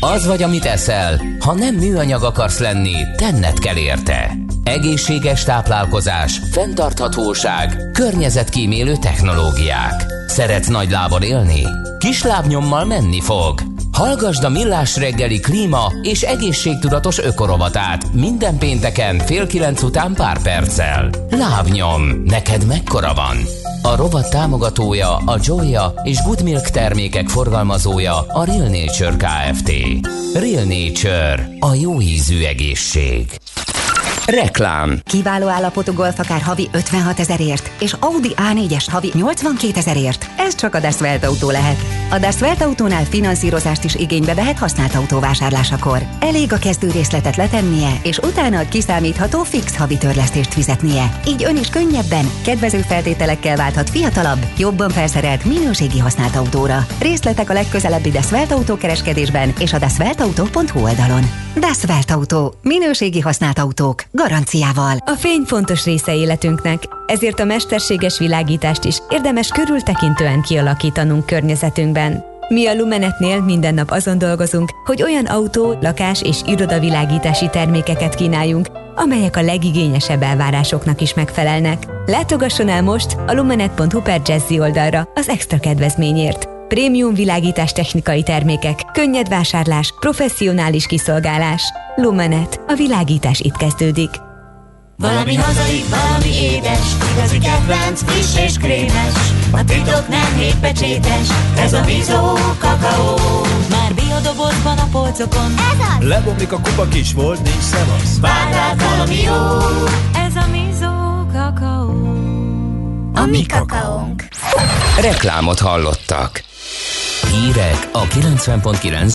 Az vagy, amit eszel, ha nem műanyag akarsz lenni, tenned kell érte. Egészséges táplálkozás, fenntarthatóság, környezetkímélő technológiák. Szeretsz nagy lábon élni? Kis lábnyommal menni fog. Hallgasd a Millás reggeli klíma és egészségtudatos ökorovatát minden pénteken fél kilenc után pár perccel. Lábnyom, neked mekkora van? A rovat támogatója a Joya és Good Milk termékek forgalmazója a Real Nature Kft. Real Nature, a jó ízű egészség. Reklám. Kiváló állapotú golfakár havi 56 ezerért, és Audi A4-es havi 82 ezerért. Ez csak a Das Welt autó lehet. A Das Welt autónál finanszírozást is igénybe vehet használt autó vásárlásakor. Elég a kezdő részletet letennie, és utána a kiszámítható fix havi törlesztést fizetnie. Így ön is könnyebben, kedvező feltételekkel válthat fiatalabb, jobban felszerelt minőségi használt autóra. Részletek a legközelebbi Das Welt autó kereskedésben és a dasveltauto.hu oldalon. Das Welt autó. Minőségi használt autók garanciával. A fény fontos része életünknek, ezért a mesterséges világítást is érdemes körültekintően kialakítanunk környezetünkben. Mi a Lumenetnél minden nap azon dolgozunk, hogy olyan autó, lakás és irodavilágítási termékeket kínáljunk, amelyek a legigényesebb elvárásoknak is megfelelnek. Látogasson el most a lumenet.hu per Jazzy oldalra az extra kedvezményért. Prémium világítás technikai termékek, könnyed vásárlás, professzionális kiszolgálás. Lumenet. A világítás itt kezdődik. Valami hazai, valami édes, igazi kedvenc, friss és krémes. A titok nem hétpecsétes, ez a Mizó kakaó. Már biodobozban a polcokon. Ez az! Lebomlik a kupa kis volt, nincs szevasz. Várd valami jó. Ez a Mizó kakaó. A mi kakaónk. Reklámot hallottak. Hírek a 90.9